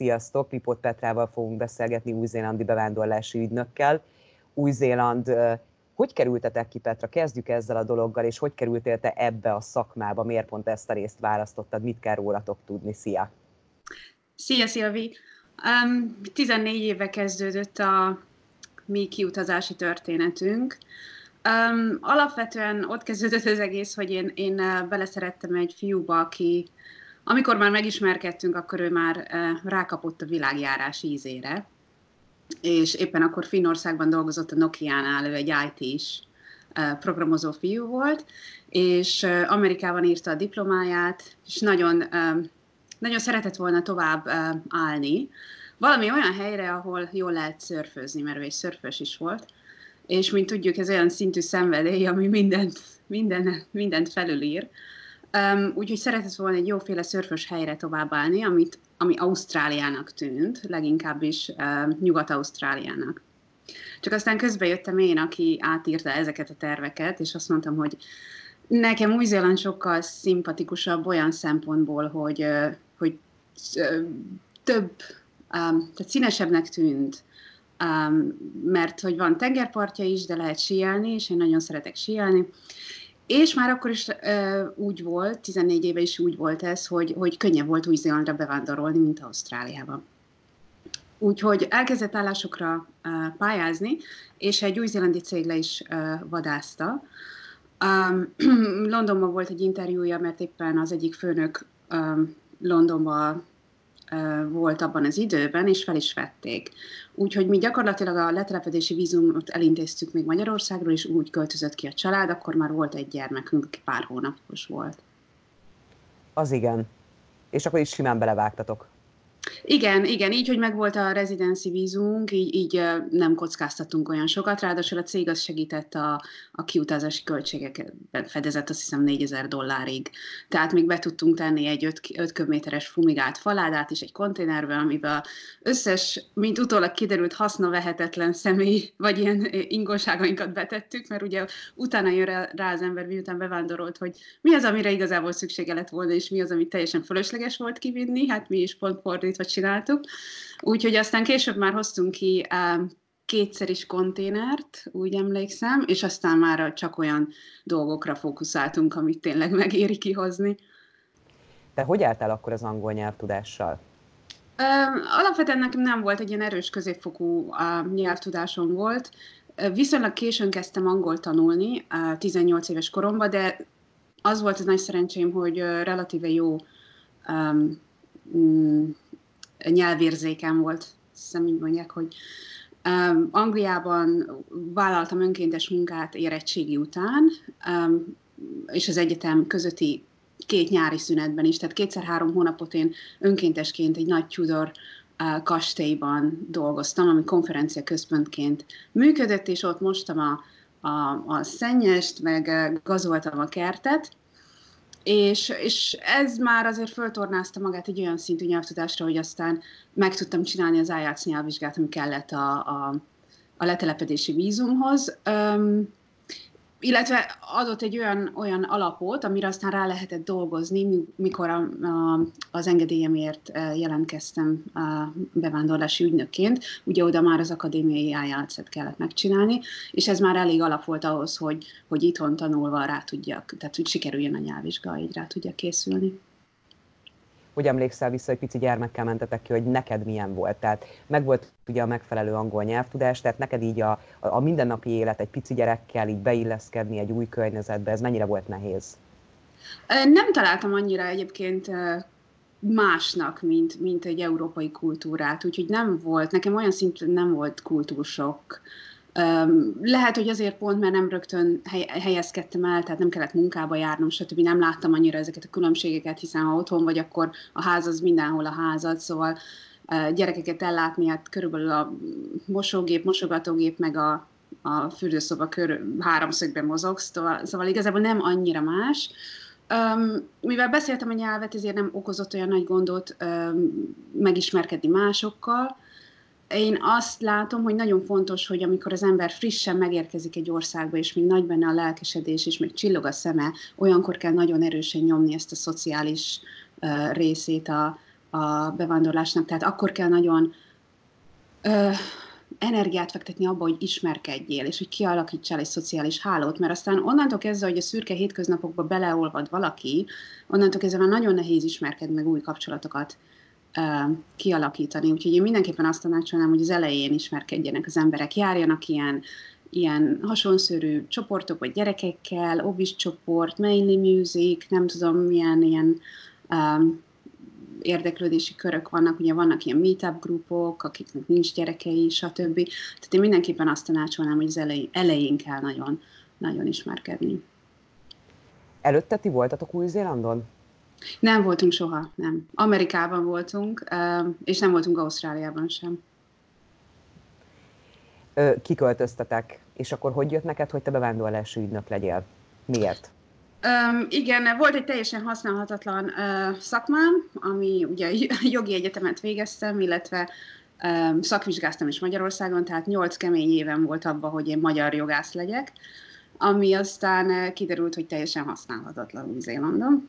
Sziasztok! Lipot Petrával fogunk beszélgetni új-zélandi bevándorlási ügynökkel. Új-Zéland, hogy kerültetek ki, Petra? Kezdjük ezzel a dologgal, és hogy kerültél te ebbe a szakmába? Miért pont ezt a részt választottad? Mit kell rólatok tudni? Szia! Szia, Szilvi! Um, 14 éve kezdődött a mi kiutazási történetünk. Um, alapvetően ott kezdődött az egész, hogy én, én beleszerettem egy fiúba, aki amikor már megismerkedtünk, akkor ő már uh, rákapott a világjárás ízére, és éppen akkor Finnországban dolgozott a Nokia-nál, ő egy IT-s uh, programozó fiú volt, és uh, Amerikában írta a diplomáját, és nagyon, nagyon szeretett volna tovább állni, valami olyan helyre, ahol jól lehet szörfözni, mert ő egy szörfös is volt, és mint tudjuk, ez olyan szintű szenvedély, ami mindent, minden, mindent felülír. Um, úgyhogy szeretett volna egy jóféle szörfös helyre továbbállni, amit, ami Ausztráliának tűnt, leginkább is uh, Nyugat-Ausztráliának. Csak aztán közben jöttem én, aki átírta ezeket a terveket, és azt mondtam, hogy nekem Új-Zéland sokkal szimpatikusabb olyan szempontból, hogy, hogy több, um, tehát színesebbnek tűnt, um, mert hogy van tengerpartja is, de lehet síelni, és én nagyon szeretek síelni. És már akkor is uh, úgy volt, 14 éve is úgy volt ez, hogy, hogy könnyebb volt Új-Zélandra bevándorolni, mint Ausztráliába. Úgyhogy elkezdett állásokra uh, pályázni, és egy új-zélandi cég le is uh, vadázta. Um, Londonban volt egy interjúja, mert éppen az egyik főnök um, Londonban volt abban az időben, és fel is vették. Úgyhogy mi gyakorlatilag a letelepedési vízumot elintéztük még Magyarországról, és úgy költözött ki a család, akkor már volt egy gyermekünk, aki pár hónapos volt. Az igen. És akkor is simán belevágtatok. Igen, igen, így, hogy megvolt a rezidenci vízunk, így, így nem kockáztatunk olyan sokat, ráadásul a cég az segített a, a kiutazási költségeket, fedezett azt hiszem 4000 dollárig. Tehát még be tudtunk tenni egy 5, 5 köbméteres fumigált faládát is egy konténerbe, amiben összes, mint utólag kiderült, vehetetlen személy, vagy ilyen ingóságainkat betettük, mert ugye utána jön rá az ember, miután bevándorolt, hogy mi az, amire igazából szüksége lett volna, és mi az, ami teljesen fölösleges volt kivinni, hát mi is pont fordít fordítva csináltuk. Úgyhogy aztán később már hoztunk ki kétszer is konténert, úgy emlékszem, és aztán már csak olyan dolgokra fókuszáltunk, amit tényleg megéri kihozni. Te hogy álltál akkor az angol nyelvtudással? Alapvetően nekem nem volt egy ilyen erős középfokú nyelvtudásom volt. Viszonylag későn kezdtem angol tanulni, 18 éves koromban, de az volt az nagy szerencsém, hogy relatíve jó um, nyelvérzékem volt, hiszem így mondják, hogy um, Angliában vállaltam önkéntes munkát érettségi után, um, és az egyetem közötti két nyári szünetben is, tehát kétszer-három hónapot én önkéntesként egy nagy Tudor uh, kastélyban dolgoztam, ami konferencia központként működött, és ott mostam a, a, a szennyest, meg gazoltam a kertet, és, és ez már azért föltornázta magát egy olyan szintű nyelvtudásra, hogy aztán meg tudtam csinálni az IELTS nyelvvizsgát, ami kellett a, a, a letelepedési vízumhoz. Um, illetve adott egy olyan, olyan alapot, amire aztán rá lehetett dolgozni, mikor a, a, az engedélyemért e, jelentkeztem a bevándorlási ügynökként. Ugye oda már az akadémiai ielts kellett megcsinálni, és ez már elég alap volt ahhoz, hogy, hogy itthon tanulva rá tudjak, tehát hogy sikerüljön a nyelvvizsga, így rá tudjak készülni hogy emlékszel vissza, hogy pici gyermekkel mentetek ki, hogy neked milyen volt? Tehát meg volt ugye a megfelelő angol nyelvtudás, tehát neked így a, a mindennapi élet egy pici gyerekkel így beilleszkedni egy új környezetbe, ez mennyire volt nehéz? Nem találtam annyira egyébként másnak, mint, mint egy európai kultúrát, úgyhogy nem volt, nekem olyan szinten nem volt kultúrsok. Lehet, hogy azért pont, mert nem rögtön helyezkedtem el, tehát nem kellett munkába járnom, stb. Nem láttam annyira ezeket a különbségeket, hiszen ha otthon vagy, akkor a ház az mindenhol a házad, szóval gyerekeket ellátni, hát körülbelül a mosógép, mosogatógép, meg a, a fürdőszoba körül háromszögben mozogsz, szóval, szóval igazából nem annyira más. Um, mivel beszéltem a nyelvet, ezért nem okozott olyan nagy gondot um, megismerkedni másokkal, én azt látom, hogy nagyon fontos, hogy amikor az ember frissen megérkezik egy országba, és még nagy benne a lelkesedés, és még csillog a szeme, olyankor kell nagyon erősen nyomni ezt a szociális uh, részét a, a bevándorlásnak, tehát akkor kell nagyon ö, energiát fektetni abba, hogy ismerkedjél, és hogy kialakítsál egy szociális hálót, mert aztán onnantól kezdve, hogy a szürke hétköznapokba beleolvad valaki, onnantól kezdve már nagyon nehéz ismerkedni, meg új kapcsolatokat. uh, kialakítani. Úgyhogy én mindenképpen azt tanácsolnám, hogy az elején ismerkedjenek az emberek, járjanak ilyen, ilyen hasonszörű csoportok, vagy gyerekekkel, obis csoport, mainly music, nem tudom milyen ilyen um, érdeklődési körök vannak, ugye vannak ilyen meetup grupok, akiknek nincs gyerekei, stb. Tehát én mindenképpen azt tanácsolnám, hogy az elején, elején kell nagyon, nagyon ismerkedni. Előtte ti voltatok Új-Zélandon? Nem voltunk soha, nem. Amerikában voltunk, és nem voltunk Ausztráliában sem. Kiköltöztetek, és akkor hogy jött neked, hogy te bevándorlási ügynök legyél? Miért? Um, igen, volt egy teljesen használhatatlan uh, szakmám, ami ugye jogi egyetemet végeztem, illetve um, szakvizsgáztam is Magyarországon, tehát nyolc kemény éven volt abba, hogy én magyar jogász legyek, ami aztán uh, kiderült, hogy teljesen használhatatlan Új-Zélandon.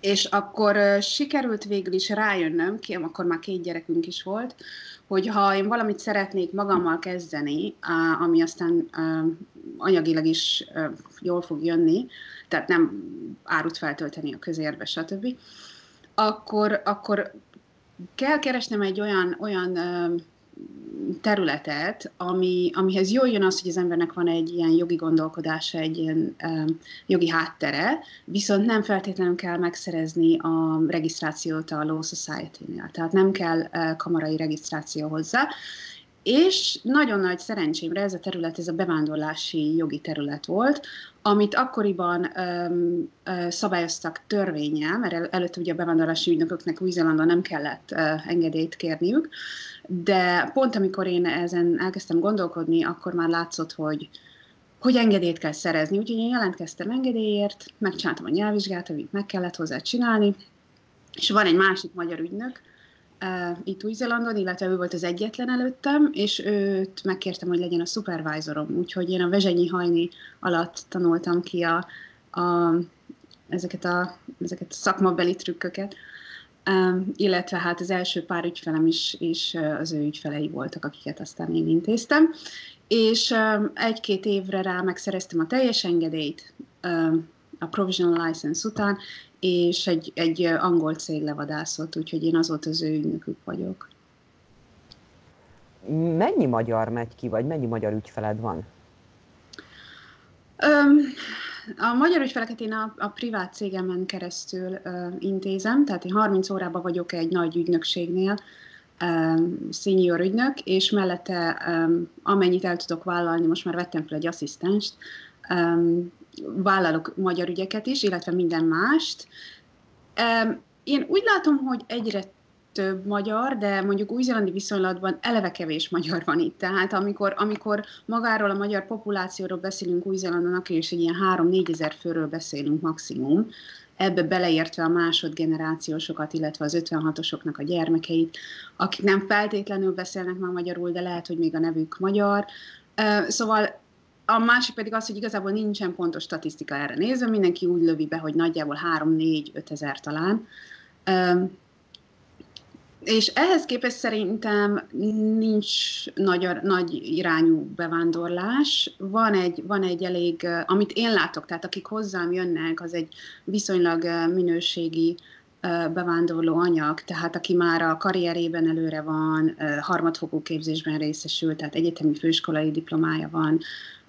És akkor sikerült végül is rájönnöm, ki, akkor már két gyerekünk is volt, hogy ha én valamit szeretnék magammal kezdeni, ami aztán anyagilag is jól fog jönni, tehát nem árut feltölteni a közérbe, stb., akkor, akkor kell keresnem egy olyan, olyan területet, ami, amihez jól jön az, hogy az embernek van egy ilyen jogi gondolkodása, egy ilyen um, jogi háttere, viszont nem feltétlenül kell megszerezni a regisztrációt a Law Society-nél, tehát nem kell uh, kamarai regisztráció hozzá, és nagyon nagy szerencsémre ez a terület, ez a bevándorlási jogi terület volt, amit akkoriban um, uh, szabályoztak törvényel, mert el, előtte ugye a bevándorlási ügynököknek Új-Zélandon nem kellett uh, engedélyt kérniük, de pont amikor én ezen elkezdtem gondolkodni, akkor már látszott, hogy hogy engedélyt kell szerezni. Úgyhogy én jelentkeztem engedélyért, megcsináltam a nyelvvizsgát, amit meg kellett hozzá csinálni, és van egy másik magyar ügynök, itt Új-Zélandon, illetve ő volt az egyetlen előttem, és őt megkértem, hogy legyen a supervisorom, úgyhogy én a Vezsenyi Hajni alatt tanultam ki a, a, ezeket, a, ezeket a szakmabeli trükköket, illetve hát az első pár ügyfelem is, is az ő ügyfelei voltak, akiket aztán én intéztem, és egy-két évre rá megszereztem a teljes engedélyt, a provisional license után, és egy, egy angol cég levadászott, úgyhogy én azóta az ő ügynökük vagyok. Mennyi magyar megy ki, vagy mennyi magyar ügyfeled van? Um, a magyar ügyfeleket én a, a privát cégemen keresztül uh, intézem, tehát én 30 órában vagyok egy nagy ügynökségnél, um, senior ügynök, és mellette um, amennyit el tudok vállalni, most már vettem fel egy asszisztenst, um, vállalok magyar ügyeket is, illetve minden mást. Én úgy látom, hogy egyre több magyar, de mondjuk új-zélandi viszonylatban eleve kevés magyar van itt. Tehát amikor, amikor magáról a magyar populációról beszélünk Új-Zélandon, akkor is egy ilyen 3-4 ezer főről beszélünk maximum, ebbe beleértve a másodgenerációsokat, illetve az 56-osoknak a gyermekeit, akik nem feltétlenül beszélnek már magyarul, de lehet, hogy még a nevük magyar. Szóval a másik pedig az, hogy igazából nincsen pontos statisztika erre nézve, mindenki úgy lövi be, hogy nagyjából 3-4-5 ezer talán. És ehhez képest szerintem nincs nagy, nagy irányú bevándorlás. Van egy, van egy elég, amit én látok, tehát akik hozzám jönnek, az egy viszonylag minőségi bevándorló anyag, tehát aki már a karrierében előre van, harmadfokú képzésben részesül, tehát egyetemi főiskolai diplomája van,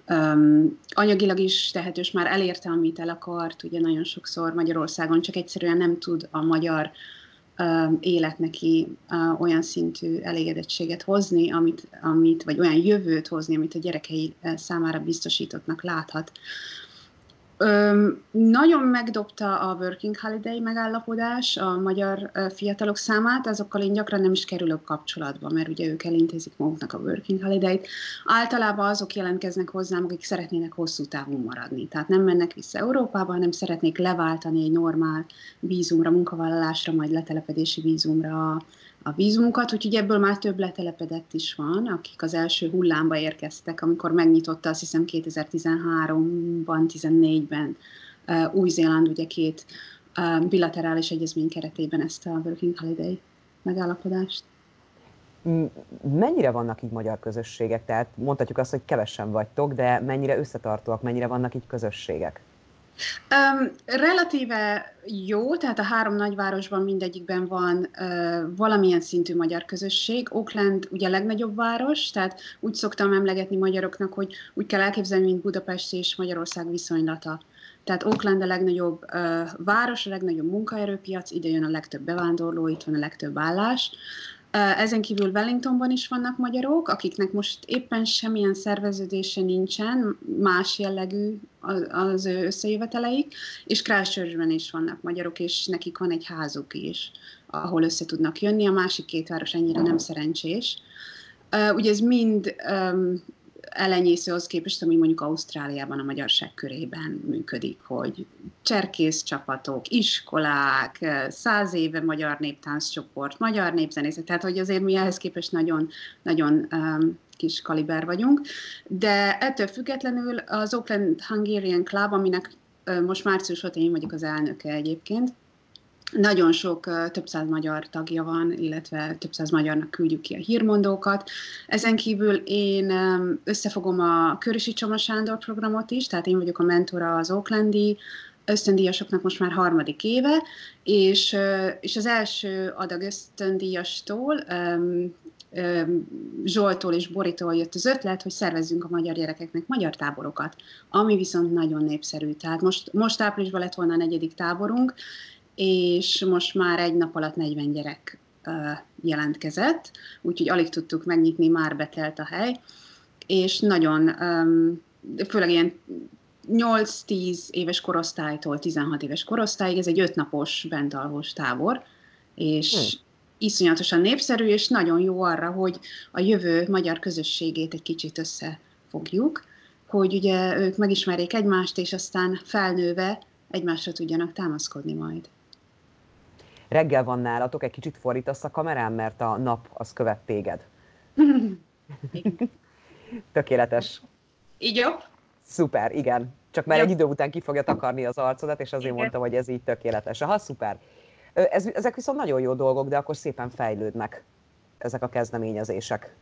um, anyagilag is tehetős, már elérte, amit el akart, ugye nagyon sokszor Magyarországon csak egyszerűen nem tud a magyar um, élet neki uh, olyan szintű elégedettséget hozni, amit, amit, vagy olyan jövőt hozni, amit a gyerekei számára biztosítottnak láthat. Öm, nagyon megdobta a Working Holiday megállapodás a magyar fiatalok számát, azokkal én gyakran nem is kerülök kapcsolatba, mert ugye ők elintézik maguknak a Working Holiday-t. Általában azok jelentkeznek hozzám, akik szeretnének hosszú távon maradni. Tehát nem mennek vissza Európába, hanem szeretnék leváltani egy normál vízumra, munkavállalásra, majd letelepedési vízumra vízumukat, úgyhogy ebből már több letelepedett is van, akik az első hullámba érkeztek, amikor megnyitotta, azt hiszem 2013-ban, 14-ben uh, Új-Zéland ugye két bilaterális egyezmény keretében ezt a Working Holiday megállapodást. Mennyire vannak így magyar közösségek? Tehát mondhatjuk azt, hogy kevesen vagytok, de mennyire összetartóak, mennyire vannak így közösségek? Um, relatíve jó, tehát a három nagyvárosban mindegyikben van uh, valamilyen szintű magyar közösség. Auckland ugye a legnagyobb város, tehát úgy szoktam emlegetni magyaroknak, hogy úgy kell elképzelni, mint Budapest és Magyarország viszonylata. Tehát Auckland a legnagyobb uh, város, a legnagyobb munkaerőpiac, ide jön a legtöbb bevándorló, itt van a legtöbb állás. Ezen kívül Wellingtonban is vannak magyarok, akiknek most éppen semmilyen szerveződése nincsen, más jellegű az ő összejöveteleik, és Christchurchben is vannak magyarok, és nekik van egy házuk is, ahol össze tudnak jönni. A másik két város ennyire nem szerencsés. Ugye ez mind elenyésző az képest, ami mondjuk Ausztráliában a magyarság körében működik, hogy cserkész csapatok, iskolák, száz éve magyar néptánccsoport, magyar népzenészek, tehát hogy azért mi ehhez képest nagyon, nagyon um, kis kaliber vagyunk, de ettől függetlenül az Oakland Hungarian Club, aminek most március óta én vagyok az elnöke egyébként, nagyon sok, több száz magyar tagja van, illetve több száz magyarnak küldjük ki a hírmondókat. Ezen kívül én összefogom a Körösi Csoma Sándor programot is, tehát én vagyok a mentora az Oaklandi ösztöndíjasoknak most már harmadik éve, és, és az első adag ösztöndíjastól Zsoltól és Boritól jött az ötlet, hogy szervezzünk a magyar gyerekeknek magyar táborokat, ami viszont nagyon népszerű. Tehát most, most áprilisban lett volna a negyedik táborunk, és most már egy nap alatt 40 gyerek jelentkezett, úgyhogy alig tudtuk megnyitni, már betelt a hely, és nagyon, főleg ilyen 8-10 éves korosztálytól 16 éves korosztályig, ez egy ötnapos bentalvos tábor, és hmm. iszonyatosan népszerű, és nagyon jó arra, hogy a jövő magyar közösségét egy kicsit összefogjuk, hogy ugye ők megismerjék egymást, és aztán felnőve egymásra tudjanak támaszkodni majd reggel van nálatok, egy kicsit fordítasz a kamerán, mert a nap az követ téged. Tökéletes. Így jó? Szuper, igen. Csak már egy idő után ki fogja takarni az arcodat, és azért igen. mondtam, hogy ez így tökéletes. Aha, szuper. Ez, ezek viszont nagyon jó dolgok, de akkor szépen fejlődnek ezek a kezdeményezések.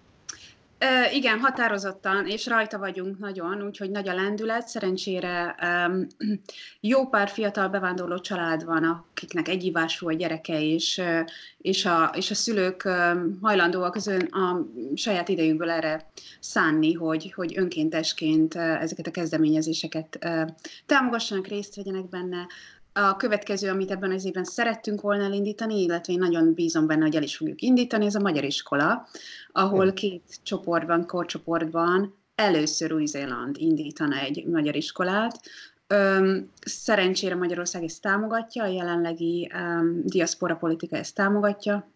E, igen, határozottan, és rajta vagyunk nagyon, úgyhogy nagy a lendület. Szerencsére um, jó pár fiatal bevándorló család van, akiknek egyivású a gyereke, és, és, a, és a szülők um, hajlandóak az ön, a saját idejükből erre szánni, hogy, hogy önkéntesként ezeket a kezdeményezéseket uh, támogassanak, részt vegyenek benne. A következő, amit ebben az évben szerettünk volna elindítani, illetve én nagyon bízom benne, hogy el is fogjuk indítani, ez a Magyar Iskola, ahol két csoportban, korcsoportban először Új-Zéland indítana egy magyar iskolát. Öm, szerencsére Magyarország ezt támogatja, a jelenlegi um, diaszpora politika ezt támogatja,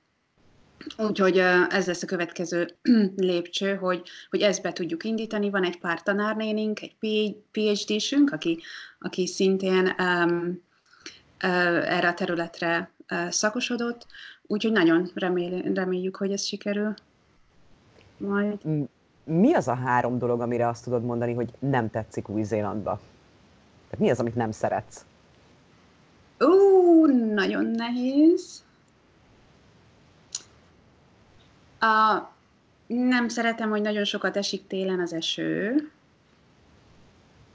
Úgyhogy ez lesz a következő lépcső, hogy, hogy ezt be tudjuk indítani. Van egy pár tanárnénink, egy PhD-sünk, aki, aki szintén um, erre a területre szakosodott, úgyhogy nagyon remél, reméljük, hogy ez sikerül majd. Mi az a három dolog, amire azt tudod mondani, hogy nem tetszik Új-Zélandba? Tehát mi az, amit nem szeretsz? Ú, nagyon nehéz. A, nem szeretem, hogy nagyon sokat esik télen az eső.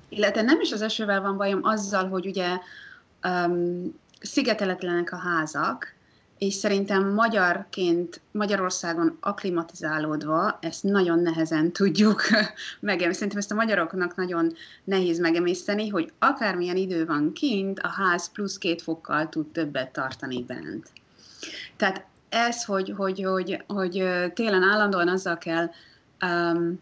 Illetve nem is az esővel van bajom, azzal, hogy ugye um, szigeteletlenek a házak, és szerintem magyarként Magyarországon aklimatizálódva ezt nagyon nehezen tudjuk megemészteni. Szerintem ezt a magyaroknak nagyon nehéz megemészteni, hogy akármilyen idő van kint, a ház plusz két fokkal tud többet tartani bent. Tehát ez, hogy, hogy, hogy, hogy télen állandóan azzal kell um,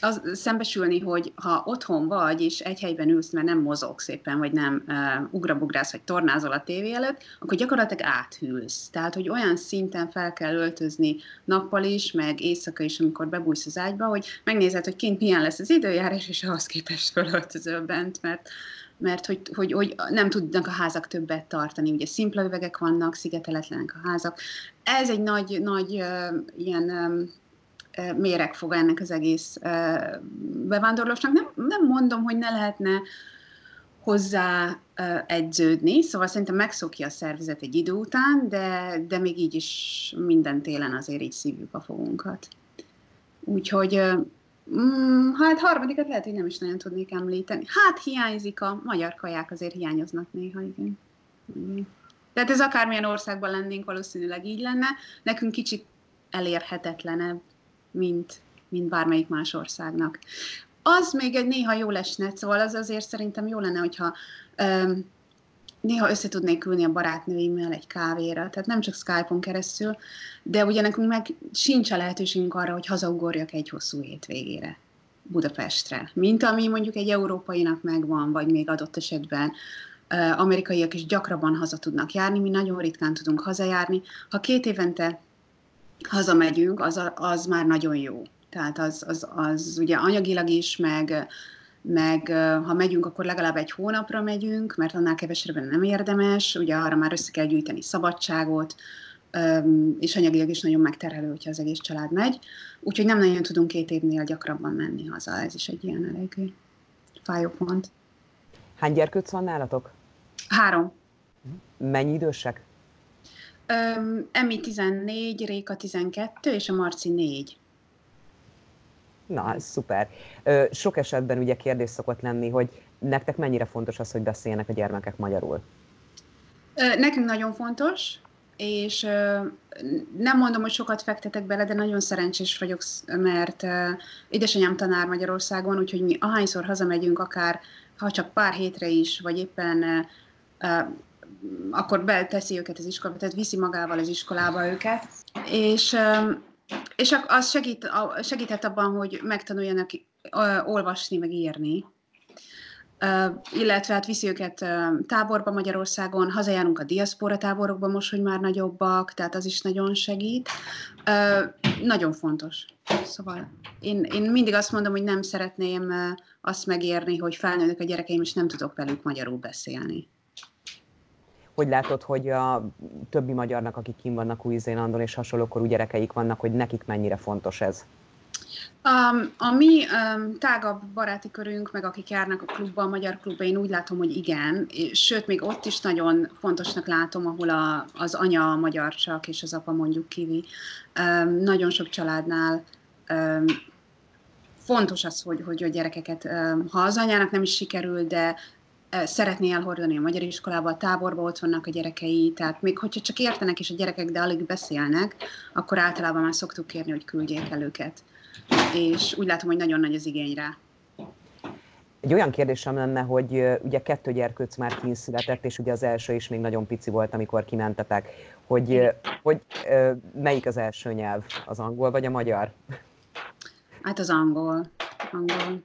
az, szembesülni, hogy ha otthon vagy, és egy helyben ülsz, mert nem mozog szépen, vagy nem uh, ugrabugrász, vagy tornázol a tévé előtt, akkor gyakorlatilag áthűlsz. Tehát, hogy olyan szinten fel kell öltözni nappal is, meg éjszaka is, amikor bebújsz az ágyba, hogy megnézed, hogy kint milyen lesz az időjárás, és ahhoz képest fölöltözöl bent, mert mert hogy, hogy, hogy nem tudnak a házak többet tartani. Ugye szimpla üvegek vannak, szigeteletlenek a házak. Ez egy nagy, nagy uh, ilyen um, méregfoga ennek az egész bevándorlósnak. Nem, nem mondom, hogy ne lehetne hozzá edződni, szóval szerintem megszokja a szervezet egy idő után, de, de még így is minden télen azért így szívjuk a fogunkat. Úgyhogy mm, hát harmadikat lehet, hogy nem is nagyon tudnék említeni. Hát hiányzik a magyar kaják, azért hiányoznak néha, igen. Tehát ez akármilyen országban lennénk, valószínűleg így lenne. Nekünk kicsit elérhetetlenebb, mint, mint bármelyik más országnak. Az még egy néha jó lesne, szóval az azért szerintem jó lenne, hogyha um, néha össze tudnék ülni a barátnőimmel egy kávéra, tehát nem csak Skype-on keresztül, de ugye nekünk meg sincs a lehetőségünk arra, hogy hazaugorjak egy hosszú hétvégére Budapestre, mint ami mondjuk egy európainak megvan, vagy még adott esetben amerikaiak is gyakrabban haza tudnak járni, mi nagyon ritkán tudunk hazajárni. Ha két évente hazamegyünk, az, az már nagyon jó. Tehát az, az, az ugye anyagilag is, meg, meg ha megyünk, akkor legalább egy hónapra megyünk, mert annál kevesebben nem érdemes, ugye arra már össze kell gyűjteni szabadságot, és anyagilag is nagyon megterhelő, hogyha az egész család megy. Úgyhogy nem nagyon tudunk két évnél gyakrabban menni haza, ez is egy ilyen elég fájó pont. Hány gyerkőc van nálatok? Három. Mennyi idősek? Emi 14, Réka 12, és a Marci 4. Na, szuper. Sok esetben ugye kérdés szokott lenni, hogy nektek mennyire fontos az, hogy beszéljenek a gyermekek magyarul? Nekünk nagyon fontos, és nem mondom, hogy sokat fektetek bele, de nagyon szerencsés vagyok, mert édesanyám tanár Magyarországon, úgyhogy mi ahányszor hazamegyünk, akár ha csak pár hétre is, vagy éppen akkor beteszi őket az iskolába, tehát viszi magával az iskolába őket, és és az segít, segített abban, hogy megtanuljanak olvasni, meg írni. Illetve hát viszi őket táborba Magyarországon, hazajárunk a diaszpora táborokba most, hogy már nagyobbak, tehát az is nagyon segít. Nagyon fontos. Szóval én, én mindig azt mondom, hogy nem szeretném azt megérni, hogy felnőnek a gyerekeim, és nem tudok velük magyarul beszélni. Hogy látod, hogy a többi magyarnak, akik kim vannak Új-Zélandon és hasonlókorú gyerekeik vannak, hogy nekik mennyire fontos ez? Um, a mi um, tágabb baráti körünk, meg akik járnak a klubba, a magyar klubba, én úgy látom, hogy igen, sőt, még ott is nagyon fontosnak látom, ahol a, az anya a magyar csak, és az apa mondjuk kivi. Um, nagyon sok családnál um, fontos az, hogy, hogy a gyerekeket, ha az anyának nem is sikerül, de szeretné elhordani a magyar iskolába, a táborba ott vannak a gyerekei, tehát még hogyha csak értenek is a gyerekek, de alig beszélnek, akkor általában már szoktuk kérni, hogy küldjék el őket. És úgy látom, hogy nagyon nagy az igény rá. Egy olyan kérdésem lenne, hogy ugye kettő gyerkőc már kínszületett, és ugye az első is még nagyon pici volt, amikor kimentetek, hogy, hogy melyik az első nyelv, az angol vagy a magyar? Hát az angol. angol.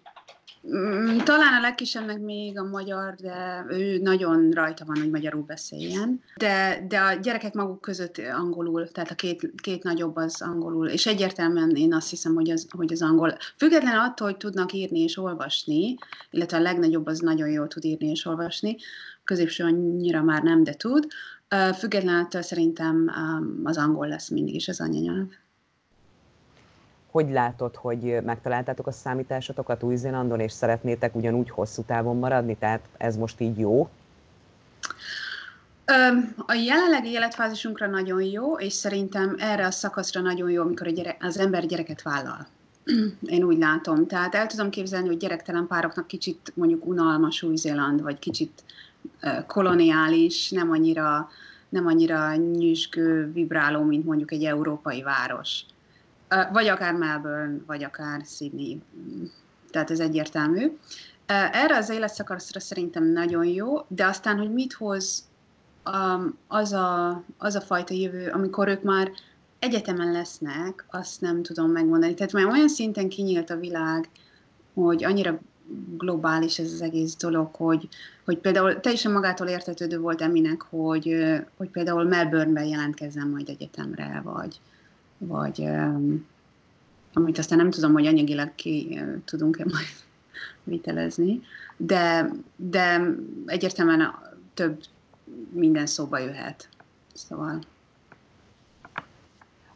Mm, talán a legkisebbnek még a magyar, de ő nagyon rajta van, hogy magyarul beszéljen. De, de a gyerekek maguk között angolul, tehát a két, két nagyobb az angolul, és egyértelműen én azt hiszem, hogy az, hogy az angol. Független attól, hogy tudnak írni és olvasni, illetve a legnagyobb az nagyon jól tud írni és olvasni, a középső annyira már nem, de tud. Független attól szerintem az angol lesz mindig is az anyanyelv. Hogy látod, hogy megtaláltátok a számításotokat Új-Zélandon, és szeretnétek ugyanúgy hosszú távon maradni? Tehát ez most így jó? A jelenlegi életfázisunkra nagyon jó, és szerintem erre a szakaszra nagyon jó, amikor az ember gyereket vállal. Én úgy látom. Tehát el tudom képzelni, hogy gyerektelen pároknak kicsit mondjuk unalmas Új-Zéland, vagy kicsit koloniális, nem annyira, nem annyira nyüzsgő, vibráló, mint mondjuk egy európai város. Vagy akár Melbourne, vagy akár Sydney. Tehát ez egyértelmű. Erre az életszakaszra szerintem nagyon jó, de aztán, hogy mit hoz az a, az a fajta jövő, amikor ők már egyetemen lesznek, azt nem tudom megmondani. Tehát már olyan szinten kinyílt a világ, hogy annyira globális ez az egész dolog, hogy, hogy például teljesen magától értetődő volt Eminek, hogy, hogy például Melbourne-ben jelentkezzem majd egyetemre, vagy, vagy amit aztán nem tudom, hogy anyagilag ki uh, tudunk-e majd vitelezni, de, de egyértelműen több minden szóba jöhet. Szóval...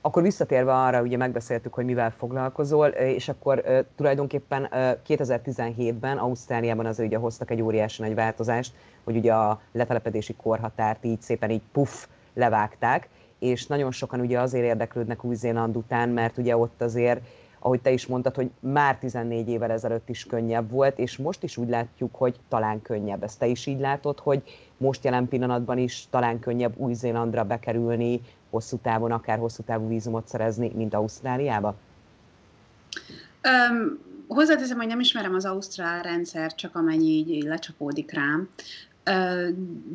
Akkor visszatérve arra, ugye megbeszéltük, hogy mivel foglalkozol, és akkor tulajdonképpen 2017-ben Ausztráliában az ugye hoztak egy óriási nagy változást, hogy ugye a letelepedési korhatárt így szépen így puff levágták, és nagyon sokan ugye azért érdeklődnek Új-Zéland után, mert ugye ott azért ahogy te is mondtad, hogy már 14 évvel ezelőtt is könnyebb volt, és most is úgy látjuk, hogy talán könnyebb. Ezt te is így látod, hogy most jelen pillanatban is talán könnyebb Új-Zélandra bekerülni, hosszú távon, akár hosszú távú vízumot szerezni, mint Ausztráliába? Um, hozzáteszem, hogy nem ismerem az ausztrál rendszer, csak amennyi így lecsapódik rám.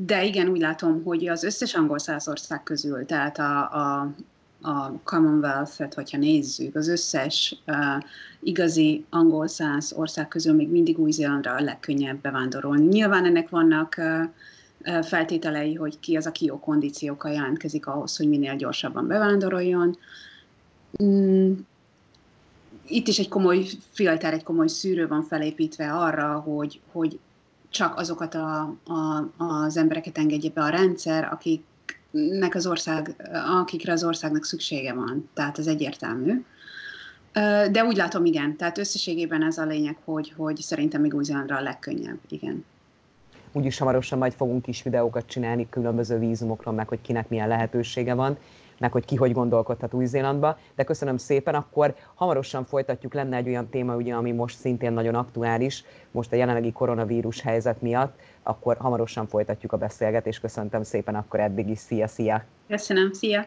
De igen, úgy látom, hogy az összes angol száz ország közül, tehát a, a, a Commonwealth-et, hogyha nézzük, az összes uh, igazi angol száz ország közül még mindig Új-Zélandra a legkönnyebb bevándorolni. Nyilván ennek vannak uh, feltételei, hogy ki az, aki jó kondíciókkal jelentkezik ahhoz, hogy minél gyorsabban bevándoroljon. Mm, itt is egy komoly filter, egy komoly szűrő van felépítve arra, hogy, hogy csak azokat a, a, az embereket engedje be a rendszer, akiknek az ország, akikre az országnak szüksége van. Tehát ez egyértelmű. De úgy látom, igen. Tehát összességében ez a lényeg, hogy, hogy szerintem még új a legkönnyebb, igen úgyis hamarosan majd fogunk is videókat csinálni különböző vízumokról, meg hogy kinek milyen lehetősége van, meg hogy ki hogy gondolkodhat Új-Zélandba. De köszönöm szépen, akkor hamarosan folytatjuk, lenne egy olyan téma, ugye, ami most szintén nagyon aktuális, most a jelenlegi koronavírus helyzet miatt, akkor hamarosan folytatjuk a beszélgetést. Köszöntem szépen akkor eddig is. Szia, szia! Köszönöm, szia!